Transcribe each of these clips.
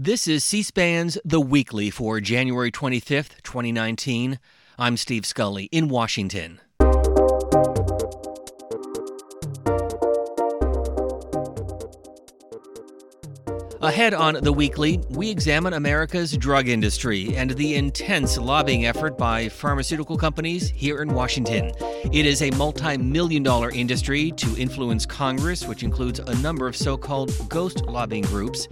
This is C SPAN's The Weekly for January 25th, 2019. I'm Steve Scully in Washington. Ahead on The Weekly, we examine America's drug industry and the intense lobbying effort by pharmaceutical companies here in Washington. It is a multi million dollar industry to influence Congress, which includes a number of so called ghost lobbying groups.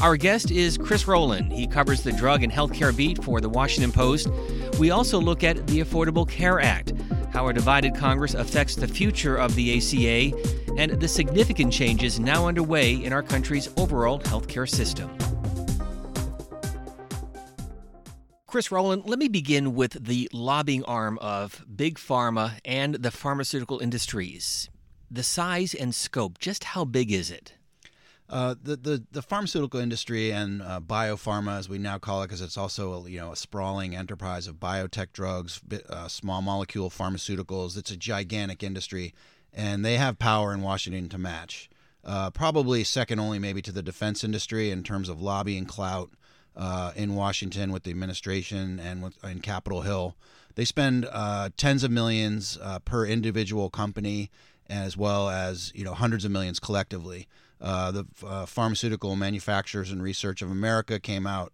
Our guest is Chris Rowland. He covers the drug and healthcare beat for the Washington Post. We also look at the Affordable Care Act, how a divided Congress affects the future of the ACA and the significant changes now underway in our country's overall healthcare system. Chris Rowland, let me begin with the lobbying arm of Big Pharma and the pharmaceutical industries. The size and scope, just how big is it? Uh, the, the the pharmaceutical industry and uh, biopharma, as we now call it, because it's also a, you know a sprawling enterprise of biotech drugs, uh, small molecule pharmaceuticals. It's a gigantic industry, and they have power in Washington to match. Uh, probably second only maybe to the defense industry in terms of lobbying clout uh, in Washington with the administration and with in Capitol Hill. They spend uh, tens of millions uh, per individual company, as well as you know hundreds of millions collectively. Uh, the uh, Pharmaceutical Manufacturers and Research of America came out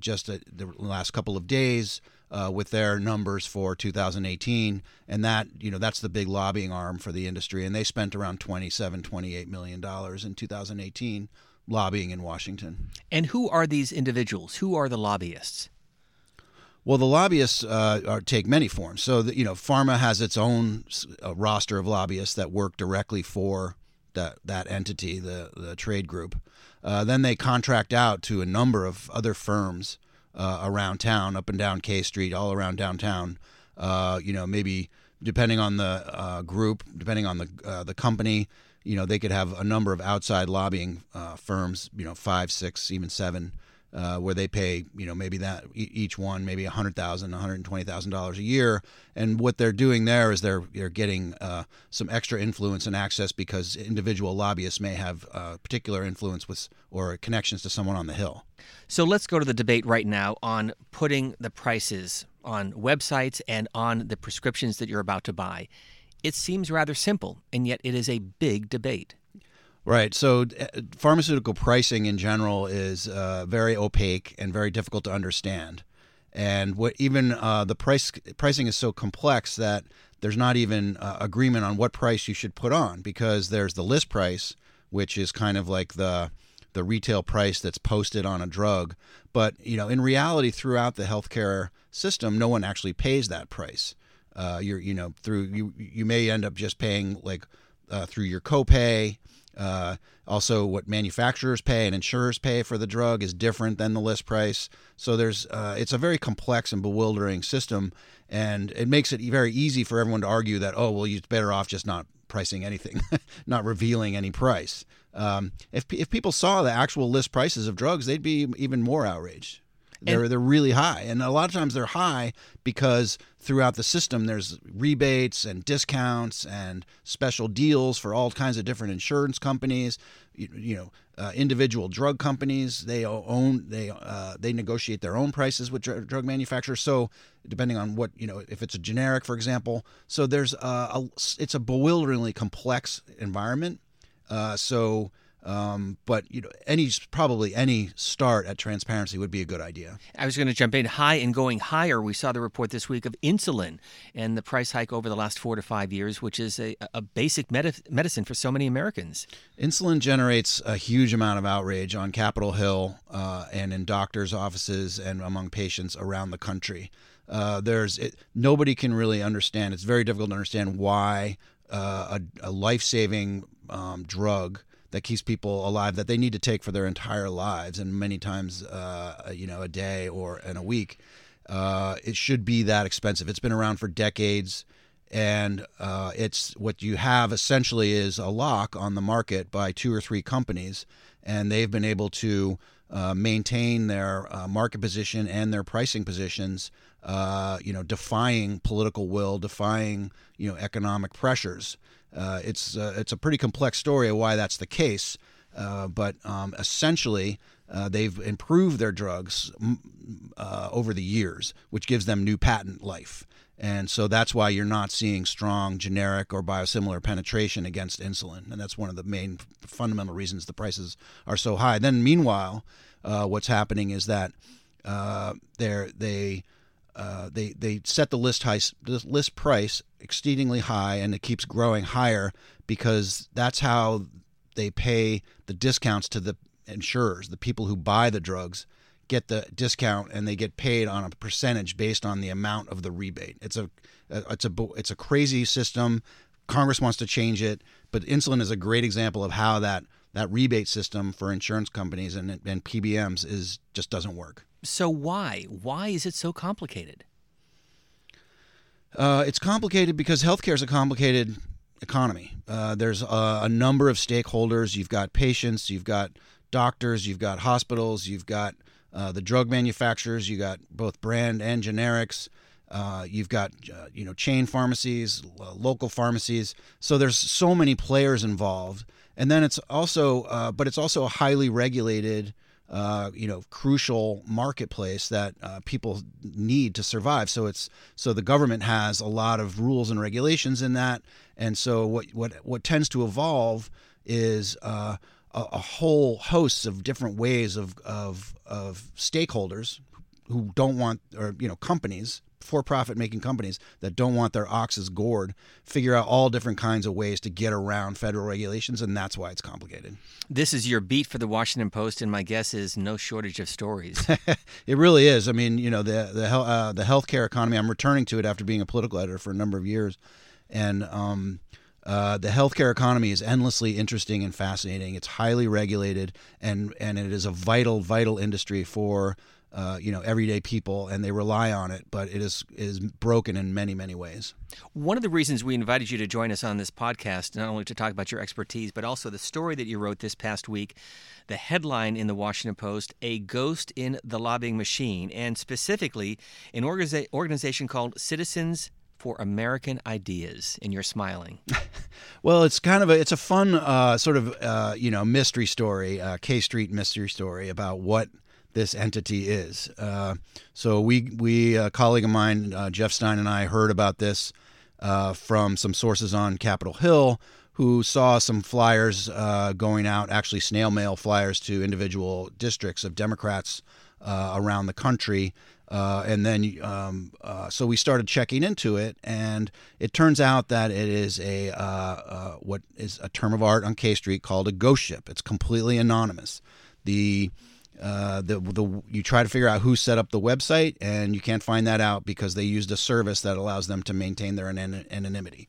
just a, the last couple of days uh, with their numbers for 2018 and that you know that's the big lobbying arm for the industry. And they spent around 27 28 million dollars in 2018 lobbying in Washington. And who are these individuals? Who are the lobbyists? Well, the lobbyists uh, are, take many forms. So, the, you know, pharma has its own uh, roster of lobbyists that work directly for that that entity, the the trade group. Uh, then they contract out to a number of other firms uh, around town, up and down K Street, all around downtown. Uh, you know, maybe depending on the uh, group, depending on the uh, the company, you know, they could have a number of outside lobbying uh, firms. You know, five, six, even seven. Uh, where they pay, you know, maybe that each one maybe a hundred thousand, one hundred twenty thousand dollars a year, and what they're doing there is they're they're getting uh, some extra influence and access because individual lobbyists may have uh, particular influence with or connections to someone on the hill. So let's go to the debate right now on putting the prices on websites and on the prescriptions that you're about to buy. It seems rather simple, and yet it is a big debate. Right. So, uh, pharmaceutical pricing in general is uh, very opaque and very difficult to understand. And what even uh, the price pricing is so complex that there's not even uh, agreement on what price you should put on because there's the list price, which is kind of like the the retail price that's posted on a drug. But you know, in reality, throughout the healthcare system, no one actually pays that price. Uh, you're you know through you you may end up just paying like uh, through your copay. Uh, also, what manufacturers pay and insurers pay for the drug is different than the list price. So there's uh, it's a very complex and bewildering system, and it makes it very easy for everyone to argue that oh well, you're better off just not pricing anything, not revealing any price. Um, if if people saw the actual list prices of drugs, they'd be even more outraged. They're they're really high, and a lot of times they're high because throughout the system there's rebates and discounts and special deals for all kinds of different insurance companies. You, you know, uh, individual drug companies they own they uh, they negotiate their own prices with dr- drug manufacturers. So depending on what you know, if it's a generic, for example, so there's a, a it's a bewilderingly complex environment uh, so, um, but you know, any probably any start at transparency would be a good idea. I was going to jump in high and going higher. We saw the report this week of insulin and the price hike over the last four to five years, which is a, a basic med- medicine for so many Americans. Insulin generates a huge amount of outrage on Capitol Hill uh, and in doctors' offices and among patients around the country. Uh, there's it, nobody can really understand. It's very difficult to understand why uh, a, a life-saving um, drug that keeps people alive that they need to take for their entire lives and many times uh, you know a day or in a week uh, it should be that expensive. It's been around for decades and uh, it's what you have essentially is a lock on the market by two or three companies and they've been able to uh, maintain their uh, market position and their pricing positions uh, you know defying political will defying you know economic pressures uh, it's uh, it's a pretty complex story of why that's the case, but um, essentially they've improved their drugs over the years, which gives them new patent life. And so that's why you're not seeing strong generic or biosimilar penetration against insulin. And that's one of the main fundamental reasons the prices are so high. Then, meanwhile, uh, what's happening is that they're, they uh, they they set the list high, the list price exceedingly high, and it keeps growing higher because that's how they pay the discounts to the insurers. The people who buy the drugs get the discount, and they get paid on a percentage based on the amount of the rebate. It's a it's a it's a crazy system. Congress wants to change it, but insulin is a great example of how that that rebate system for insurance companies and, and PBMs is just doesn't work. So why? Why is it so complicated? Uh, it's complicated because healthcare is a complicated economy. Uh, there's a, a, number of stakeholders. You've got patients, you've got doctors, you've got hospitals, you've got uh, the drug manufacturers, you got both brand and generics. Uh, you've got uh, you know chain pharmacies, local pharmacies. So there's so many players involved, and then it's also, uh, but it's also a highly regulated uh, you know crucial marketplace that uh, people need to survive. So it's so the government has a lot of rules and regulations in that, and so what what what tends to evolve is uh, a, a, whole host of different ways of of of stakeholders who don't want or you know companies for profit making companies that don't want their oxes gored figure out all different kinds of ways to get around federal regulations, and that's why it's complicated. This is your beat for the Washington Post, and my guess is no shortage of stories. it really is. I mean, you know, the the uh, the healthcare economy. I'm returning to it after being a political editor for a number of years, and um, uh, the healthcare economy is endlessly interesting and fascinating. It's highly regulated, and and it is a vital, vital industry for uh, you know everyday people, and they rely on it. But it is is broken in many many ways. One of the reasons we invited you to join us on this podcast, not only to talk about your expertise, but also the story that you wrote this past week, the headline in the Washington Post: "A Ghost in the Lobbying Machine," and specifically an organiza- organization called Citizens for American Ideas, and you're smiling. well, it's kind of a it's a fun uh, sort of uh, you know mystery story, uh, K Street mystery story about what this entity is. Uh, so we we a colleague of mine, uh, Jeff Stein, and I heard about this uh, from some sources on Capitol Hill who saw some flyers going out, actually snail mail flyers to individual districts of Democrats around the country. Uh, and then, um, so we started checking into it, and it turns out that it is a what is a term of art on K Street called a ghost ship. It's completely anonymous. The uh, the the you try to figure out who set up the website, and you can't find that out because they used a service that allows them to maintain their anonymity.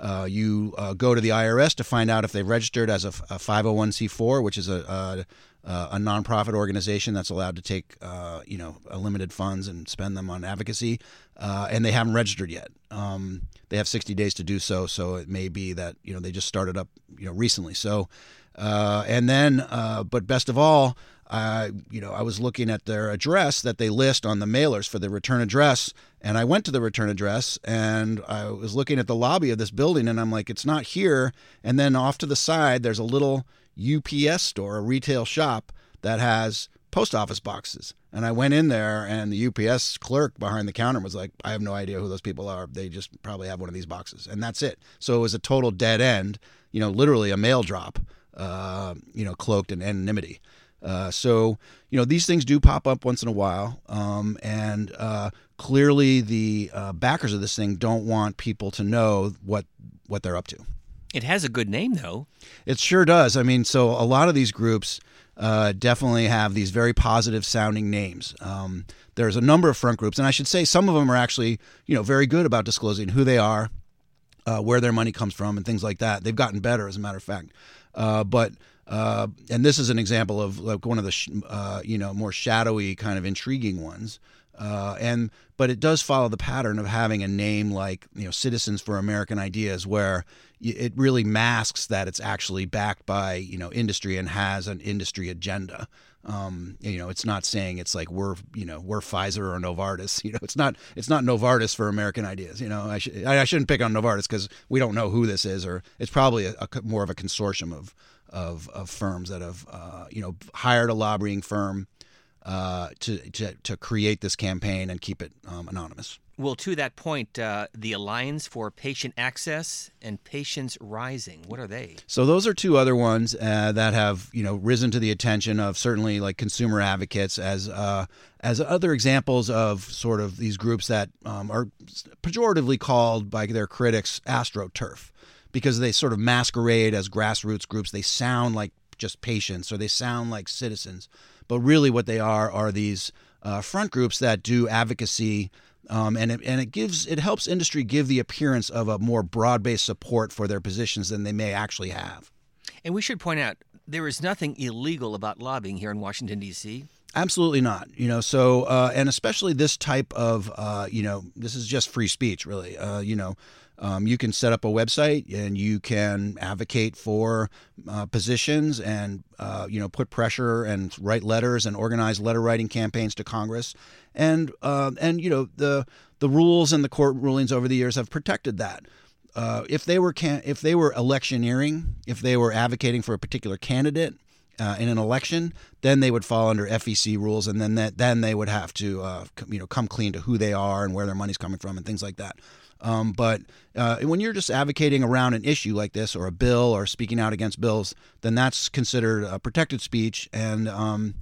Uh, you uh, go to the IRS to find out if they've registered as a, a 501c4, which is a, a, a nonprofit organization that's allowed to take uh, you know limited funds and spend them on advocacy, uh, and they haven't registered yet. Um, they have 60 days to do so, so it may be that you know they just started up you know recently. So, uh, and then, but best of all uh, you know, I was looking at their address that they list on the mailers for the return address, and I went to the return address and I was looking at the lobby of this building, and I'm like, it's not here. And then off to the side, there's a little UPS store, a retail shop that has post office boxes. And I went in there, and the UPS clerk behind the counter was like, I have no idea who those people are. They just probably have one of these boxes. And that's it. So it was a total dead end, you know, literally a mail drop, uh, you know, cloaked in anonymity. Uh, so, you know, these things do pop up once in a while. Um, and uh, clearly, the uh, backers of this thing don't want people to know what, what they're up to. It has a good name, though. It sure does. I mean, so a lot of these groups uh, definitely have these very positive sounding names. Um, there's a number of front groups, and I should say some of them are actually, you know, very good about disclosing who they are, uh, where their money comes from, and things like that. They've gotten better, as a matter of fact. Uh, but Uh, and this is an example of like one of the sh- uh, you know more shadowy kind of intriguing ones. Uh, and but it does follow the pattern of having a name like you know Citizens for American Ideas, where it really masks that it's actually backed by you know industry and has an industry agenda. Um, you know, it's not saying it's like we're you know we're Pfizer or Novartis. You know, it's not it's not Novartis for American Ideas. You know, I, sh- I shouldn't pick on Novartis because we don't know who this is, or it's probably a, a more of a consortium of of, of firms that have uh, you know hired a lobbying firm uh, to, to, to create this campaign and keep it um, anonymous. Well, to that point, uh, the Alliance for Patient Access and Patients Rising. What are they? So those are two other ones uh, that have you know risen to the attention of certainly like consumer advocates as uh, as other examples of sort of these groups that um, are pejoratively called by their critics astroturf because they sort of masquerade as grassroots groups. They sound like just patients or they sound like citizens, but really what they are are these uh, front groups that do advocacy. Um, and it, and it gives it helps industry give the appearance of a more broad based support for their positions than they may actually have. And we should point out there is nothing illegal about lobbying here in Washington D.C. Absolutely not. You know, so uh, and especially this type of uh, you know this is just free speech, really. Uh, you know, um, you can set up a website and you can advocate for uh, positions and uh, you know put pressure and write letters and organize letter writing campaigns to Congress and uh, and you know the the rules and the court rulings over the years have protected that. If they were can- if they were electioneering, if they were advocating for a particular candidate, uh, in an election, then they would fall under FEC rules, and then that then they would have to uh, you know come clean to who they are and where their money's coming from and things like that. Um, but uh, when you're just advocating around an issue like this or a bill or speaking out against bills, then that's considered a protected speech. And um,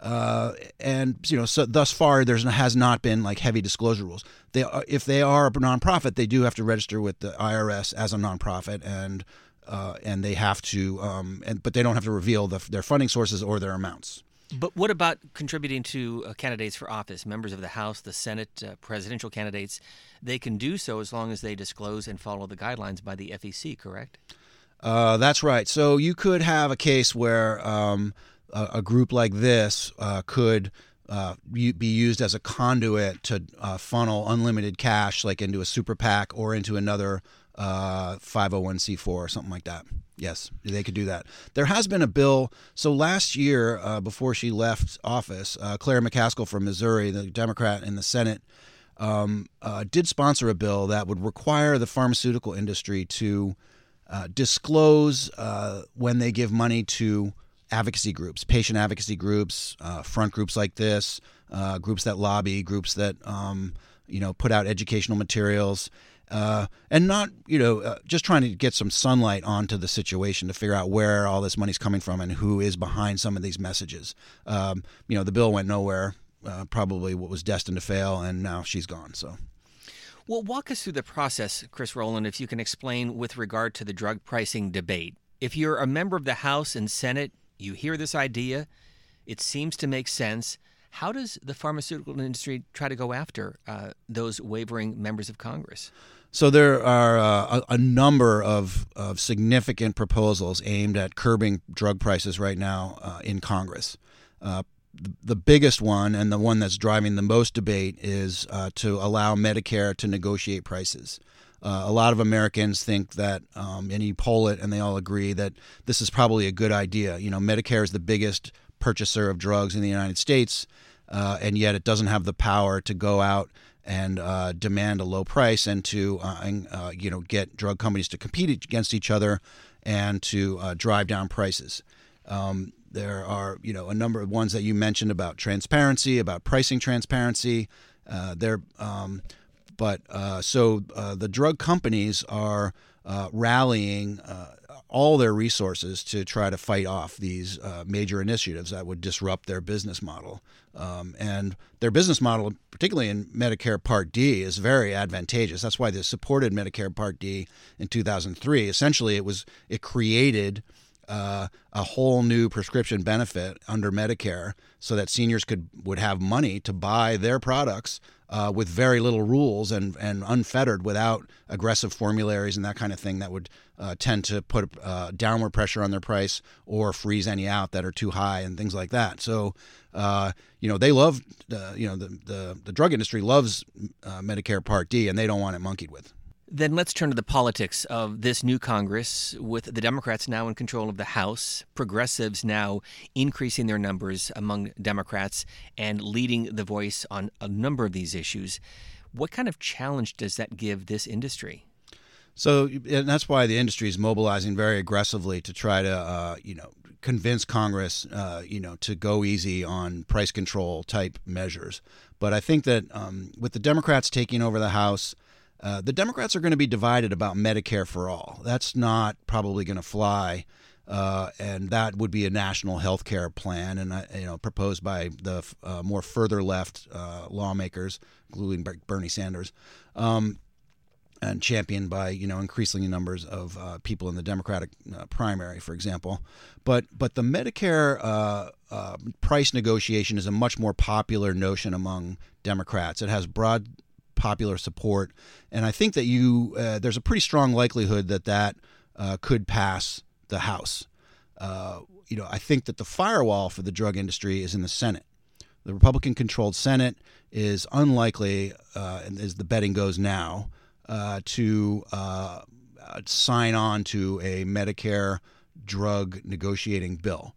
uh, and you know, so thus far there has not been like heavy disclosure rules. They, are, if they are a nonprofit, they do have to register with the IRS as a nonprofit, and uh, and they have to, um, and but they don't have to reveal the, their funding sources or their amounts. But what about contributing to uh, candidates for office, members of the House, the Senate, uh, presidential candidates? They can do so as long as they disclose and follow the guidelines by the FEC, correct? Uh, that's right. So you could have a case where um, a, a, group like this uh, could uh, be used as a conduit to uh, funnel unlimited cash, like into a super PAC or into another 501c4 or something like that. Yes, they could do that. There has been a bill. So last year, uh, before she left office, uh, Claire McCaskill from Missouri, the Democrat in the Senate, um, uh, did sponsor a bill that would require the pharmaceutical industry to uh, disclose uh, when they give money to advocacy groups, patient advocacy groups, uh, front groups like this, groups that lobby, groups that um, you know put out educational materials uh, and not you know uh, just trying to get some sunlight onto the situation to figure out where all this money's coming from and who is behind some of these messages. Um, you know, the bill went nowhere. Uh, probably what was destined to fail, and now she's gone. So. Well, walk us through the process, Chris Rowland, if you can explain with regard to the drug pricing debate. If you're a member of the House and Senate, you hear this idea, it seems to make sense. How does the pharmaceutical industry try to go after uh, those wavering members of Congress? So there are uh, a, a, number of, of significant proposals aimed at curbing drug prices right now uh, in Congress. Uh, the, the, biggest one and the one that's driving the most debate is uh, to allow Medicare to negotiate prices. Uh, a lot of Americans think that, um, and you poll it, and they all agree that this is probably a good idea. You know, Medicare is the biggest purchaser of drugs in the United States, uh, and yet it doesn't have the power to go out and uh, demand a low price and to uh, uh, you know get drug companies to compete against each other and to uh, drive down prices. Um, there are you know a number of ones that you mentioned about transparency, about pricing transparency. Uh, there, um, but uh, so the drug companies are rallying all their resources to try to fight off these uh, major initiatives that would disrupt their business model. Um, and their business model, particularly in Medicare Part D, is very advantageous. That's why they supported Medicare Part D in 2003. Essentially, it was it created uh, a whole new prescription benefit under Medicare, so that seniors could would have money to buy their products uh, with very little rules and, and unfettered without aggressive formularies and that kind of thing that would uh, tend to put uh, downward pressure on their price or freeze any out that are too high and things like that. So, uh, you know, they love, you know, the, the, the drug industry loves uh, Medicare Part D and they don't want it monkeyed with. Then let's turn to the politics of this new Congress, with the Democrats now in control of the House, progressives now increasing their numbers among Democrats and leading the voice on a number of these issues. What kind of challenge does that give this industry? So, and that's why the industry is mobilizing very aggressively to try to, uh, you know, convince Congress, uh, you know, to go easy on price control type measures. But I think that um, with the Democrats taking over the House, uh, the Democrats are going to be divided about Medicare for all. That's not probably going to fly, uh, and that would be a national health care plan, and uh, you know proposed by the uh, more further left uh, lawmakers, including Bernie Sanders, um, and championed by you know increasing numbers of people in the Democratic primary, for example. But but the Medicare price negotiation is a much more popular notion among Democrats. It has broad popular support, and I think that you uh, there's a pretty strong likelihood that that uh, could pass the House. Uh, you know, I think that the firewall for the drug industry is in the Senate. The Republican-controlled Senate is unlikely, uh, as the betting goes now, uh, to sign on to a Medicare drug negotiating bill.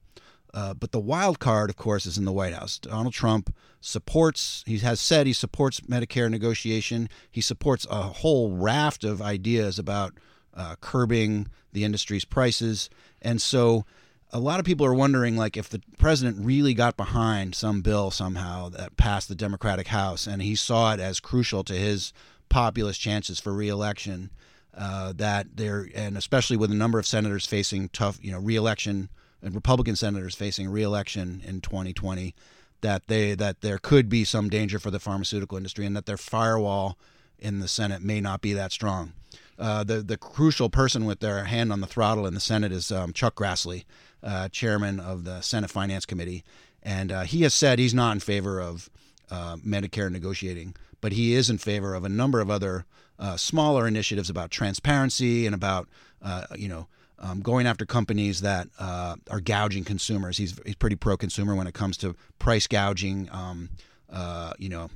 Uh, but the wild card, of course, is in the White House. Donald Trump supports, he has said he supports Medicare negotiation. He supports a whole raft of ideas about uh, curbing the industry's prices. And so a lot of people are wondering like if the president really got behind some bill somehow that passed the Democratic House and he saw it as crucial to his populist chances for reelection, uh, that there, and especially with a number of senators facing tough, you know, reelection and Republican senators facing reelection in 2020 that they that there could be some danger for the pharmaceutical industry and that their firewall in the Senate may not be that strong. Uh, the the crucial person with their hand on the throttle in the Senate is um, Chuck Grassley, uh, chairman of the Senate Finance Committee, and uh, he has said he's not in favor of uh, Medicare negotiating, but he is in favor of a number of other uh, smaller initiatives about transparency and about uh, you know um, going after companies that uh, are gouging consumers. He's, he's pretty pro consumer when it comes to price gouging, um, uh, you know,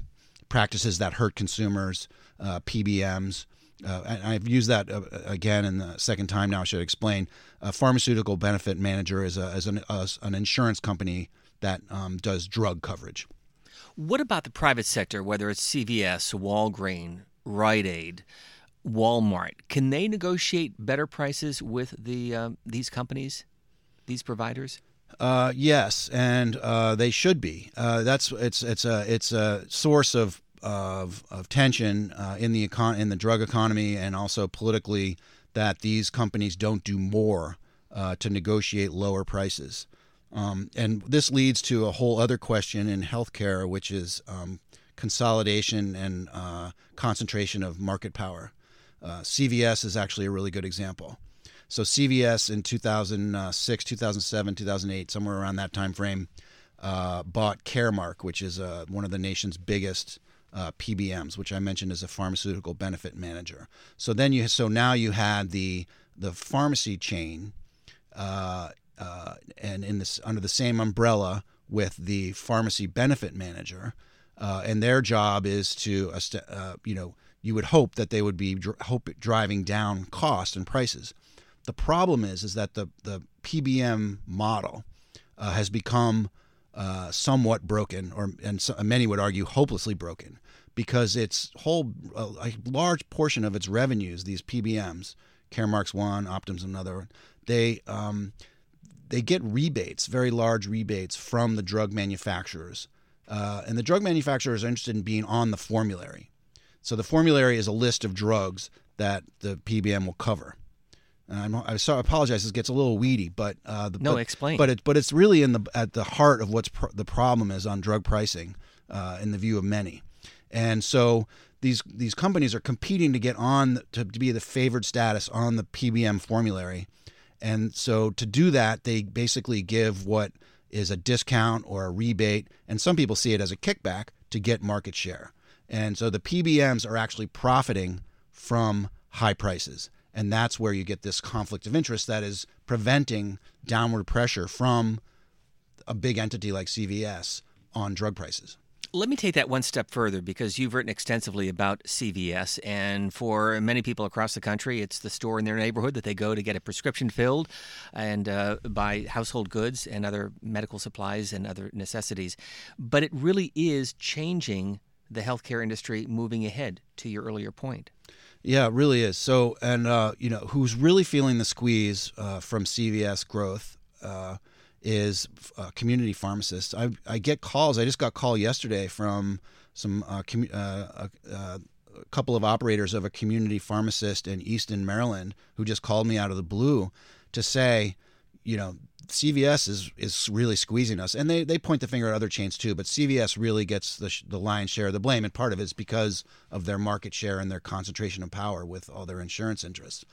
practices that hurt consumers, uh, PBMs. Uh, and I've used that uh, again in the second time now. I should explain. A pharmaceutical benefit manager is, a, is an, an insurance company that um, does drug coverage. What about the private sector, whether it's CVS, Walgreens, Rite Aid? Walmart, can they negotiate better prices with the uh, these companies, these providers? Uh, yes, and uh, they should be. Uh, that's it's it's a it's a source of of, of tension uh, in the econ- in the drug economy and also politically that these companies don't do more uh, to negotiate lower prices. Um, and this leads to a whole other question in healthcare, which is um, consolidation and concentration of market power. Uh, CVS is actually a really good example. So CVS in 2006, 2007, 2008, somewhere around that time frame, uh, bought Caremark, which is uh, one of the nation's biggest uh, PBMs, which I mentioned as a pharmaceutical benefit manager. So then you, so now you had the the pharmacy chain, uh, uh, and in this under the same umbrella with the pharmacy benefit manager, and their job is to, you know you would hope that they would be dr- hope driving down cost and prices. The problem is is that the the PBM model uh, has become uh, somewhat broken, or and so, many would argue hopelessly broken, because its whole uh, a large portion of its revenues, these PBMs, Caremark's one, Optum's another, they um, they get rebates, very large rebates from the drug manufacturers, uh, and the drug manufacturers are interested in being on the formulary. So the formulary is a list of drugs that the PBM will cover. I'm, I so apologize. This gets a little weedy, but uh, the, no, but, explain. But it, but it's really in the at the heart of what's the problem is on drug pricing, uh, in the view of many, and so these these companies are competing to get on to, to be the favored status on the PBM formulary, and so to do that, they basically give what is a discount or a rebate, and some people see it as a kickback to get market share And so the PBMs are actually profiting from high prices. And that's where you get this conflict of interest that is preventing downward pressure from a big entity like CVS on drug prices. Let me take that one step further because you've written extensively about CVS, and for many people across the country, it's the store in their neighborhood that they go to get a prescription filled and uh, buy household goods and other medical supplies and other necessities. But it really is changing the healthcare industry moving ahead, to your earlier point. Yeah, it really is. So, and uh, you know, who's really feeling the squeeze uh, from CVS growth uh, is uh, community pharmacists. I, I get calls. I just got a call yesterday from some uh, commu- uh, a couple of operators of a community pharmacist in Easton, Maryland, who just called me out of the blue to say, you know, CVS is is really squeezing us, and they, they point the finger at other chains too. But CVS really gets the the lion's share of the blame, and part of it is because of their market share and their concentration of power with all their insurance interests.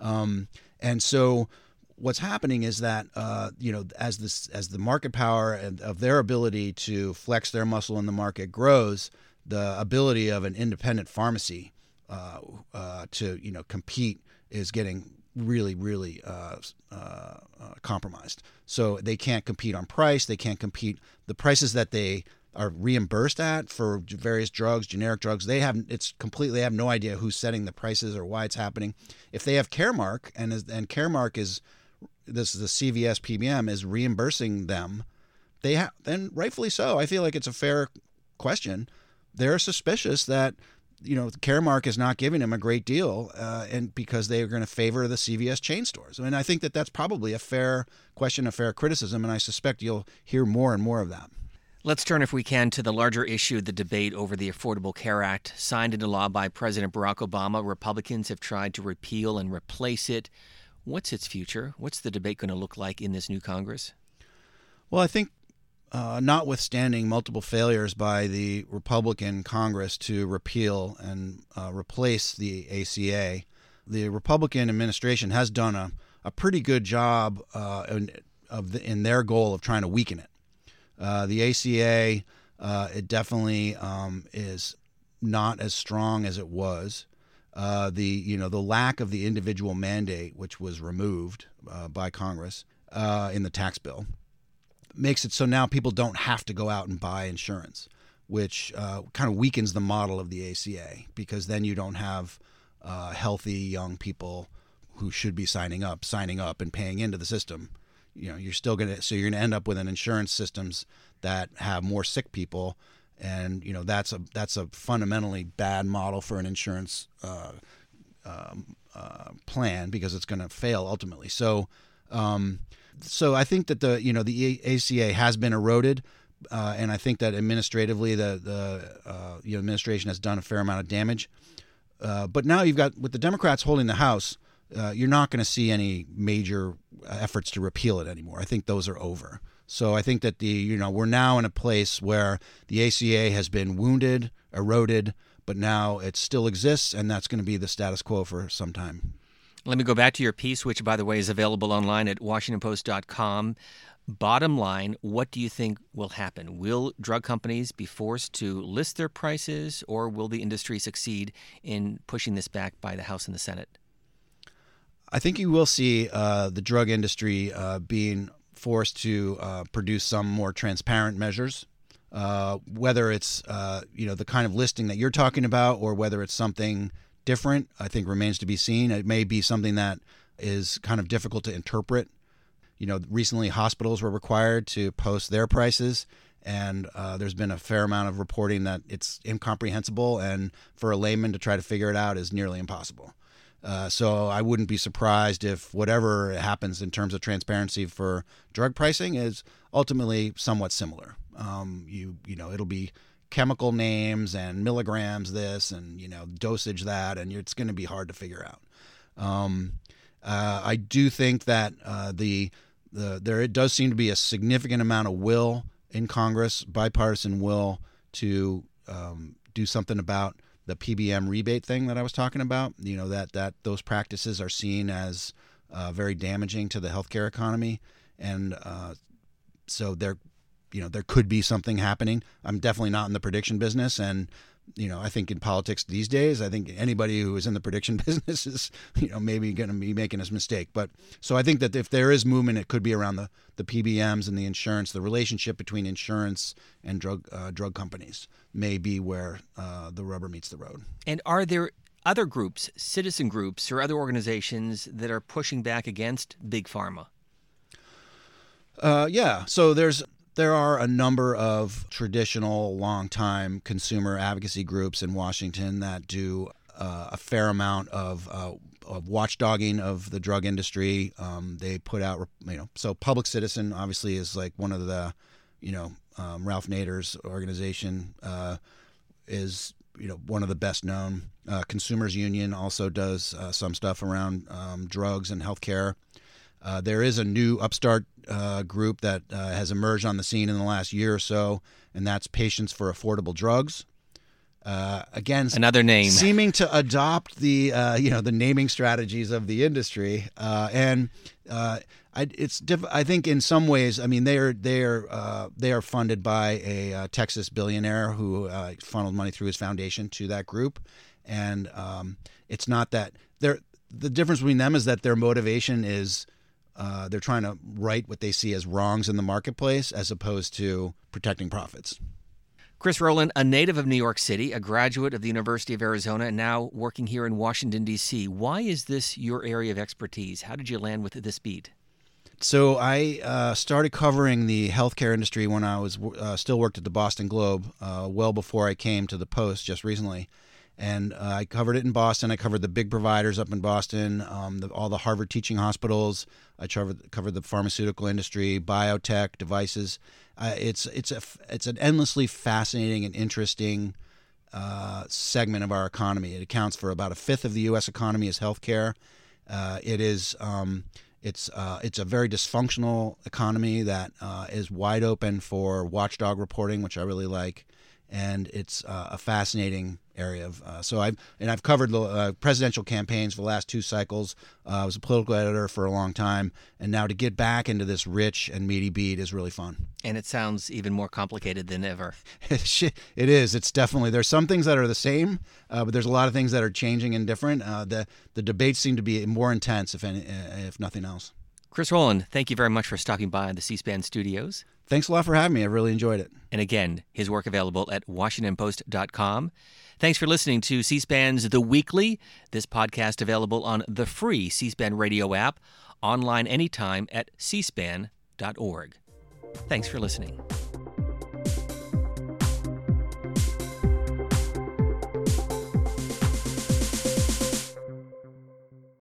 Um, and so, what's happening is that uh, you know as this as the market power and of their ability to flex their muscle in the market grows, the ability of an independent pharmacy uh, uh, to you know compete is getting really, really uh, uh, uh, compromised. So they can't compete on price. They can't compete the prices that they are reimbursed at for various drugs, generic drugs. They have it's completely. They have no idea who's setting the prices or why it's happening. If they have Caremark and and Caremark is this is the CVS PBM is reimbursing them, they have then rightfully so. I feel like it's a fair question. They're suspicious that you know, Caremark is not giving them a great deal, uh, and because they are going to favor the CVS chain stores. I mean, I think that that's probably a fair question, a fair criticism, and I suspect you'll hear more and more of that. Let's turn, if we can, to the larger issue the debate over the Affordable Care Act. Signed into law by President Barack Obama, Republicans have tried to repeal and replace it. What's its future? What's the debate going to look like in this new Congress? Well, I think uh, notwithstanding multiple failures by the Republican Congress to repeal and uh, replace the ACA, the Republican administration has done a, a pretty good job uh, in, of the, in their goal of trying to weaken it. Uh, the ACA, uh, it definitely um, is not as strong as it was. Uh, the you know the lack of the individual mandate, which was removed by Congress in the tax bill, makes it so now people don't have to go out and buy insurance, which uh, kind of weakens the model of the ACA because then you don't have uh, healthy young people who should be signing up, signing up and paying into the system. You know, you're still gonna so you're gonna end up with an insurance systems that have more sick people, and you know that's a that's a fundamentally bad model for an insurance uh, um, uh, plan because it's going to fail ultimately. So. Um, so I think that the you know the ACA has been eroded, uh, and I think that administratively the the uh, you know, administration has done a fair amount of damage. Uh, but now you've got with the Democrats holding the House, uh, you're not going to see any major efforts to repeal it anymore. I think those are over. So I think that the you know we're now in a place where the ACA has been wounded, eroded, but now it still exists, and that's going to be the status quo for some time. Let me go back to your piece, which, by the way, is available online at WashingtonPost.com. Bottom line, what do you think will happen? Will drug companies be forced to list their prices, or will the industry succeed in pushing this back by the House and the Senate? I think you will see uh, the drug industry uh, being forced to uh, produce some more transparent measures. Uh, whether it's uh, you know the kind of listing that you're talking about, or whether it's something different, I think remains to be seen. It may be something that is kind of difficult to interpret. You know, recently hospitals were required to post their prices, and uh, there's been a fair amount of reporting that it's incomprehensible, and for a layman to try to figure it out is nearly impossible. Uh, so I wouldn't be surprised if whatever happens in terms of transparency for drug pricing is ultimately somewhat similar. Um, you you know it'll be chemical names and milligrams this and you know dosage that, and it's going to be hard to figure out. Um, uh, I do think that uh, the the there it does seem to be a significant amount of will in Congress, bipartisan will to um, do something about the PBM rebate thing that I was talking about. You know that that those practices are seen as uh, very damaging to the healthcare economy, and uh, so they're you know there could be something happening. I'm definitely not in the prediction business, and you know, I think in politics these days, I think anybody who is in the prediction business is, you know, maybe going to be making a mistake. But so I think that if there is movement, it could be around the, the PBMs and the insurance, the relationship between insurance and drug uh, drug companies may be where uh, the rubber meets the road. And are there other groups, citizen groups, or other organizations that are pushing back against big pharma? Uh, yeah. So there's there are a number of traditional, long-time consumer advocacy groups in Washington that do uh, a fair amount of, uh, of watchdogging of the drug industry. Um, they put out, you know, so Public Citizen obviously is like one of the, you know, um, Ralph Nader's organization uh, is you know one of the best known. Uh, Consumers Union also does uh, some stuff around um, drugs and healthcare. Uh, there is a new upstart uh, group that uh, has emerged on the scene in the last year or so, and that's Patients for Affordable Drugs. Uh, again, another name seeming to adopt the uh, you know the naming strategies of the industry, uh, and I, it's diff- I think in some ways, I mean they are they are they are funded by a Texas billionaire who funneled money through his foundation to that group, and um, it's not that they're the difference between them is that their motivation is uh, they're trying to right what they see as wrongs in the marketplace as opposed to protecting profits. Chris Rowland, a native of New York City, a graduate of the University of Arizona, and now working here in Washington, D.C. Why is this your area of expertise? How did you land with this beat? So I uh, started covering the healthcare industry when I was uh, still worked at the Boston Globe, uh, well before I came to the Post just recently and uh, I covered it in Boston. I covered the big providers up in Boston, um, the, all the Harvard teaching hospitals. I covered, covered the pharmaceutical industry, biotech, devices. Uh, it's it's a it's an endlessly fascinating and interesting uh, segment of our economy. It accounts for about a fifth of the U.S. economy is healthcare. Uh, it is um, it's uh, it's a very dysfunctional economy that uh, is wide open for watchdog reporting, which I really like and it's uh, a fascinating area of. Uh, so I've and I've covered the uh, presidential campaigns for the last two cycles. Uh, I was a political editor for a long time, and now to get back into this rich and meaty beat is really fun. And it sounds even more complicated than ever. it is. It's definitely there's some things that are the same, uh, but there's a lot of things that are changing and different. Uh, the the debates seem to be more intense, if any, if nothing else. Chris Rowland, thank you very much for stopping by the C-SPAN studios. Thanks a lot for having me. I really enjoyed it. And again, his work available at WashingtonPost.com. Thanks for listening to C SPAN's The Weekly. This podcast available on the free C SPAN radio app, online anytime at cspan.org. Thanks for listening.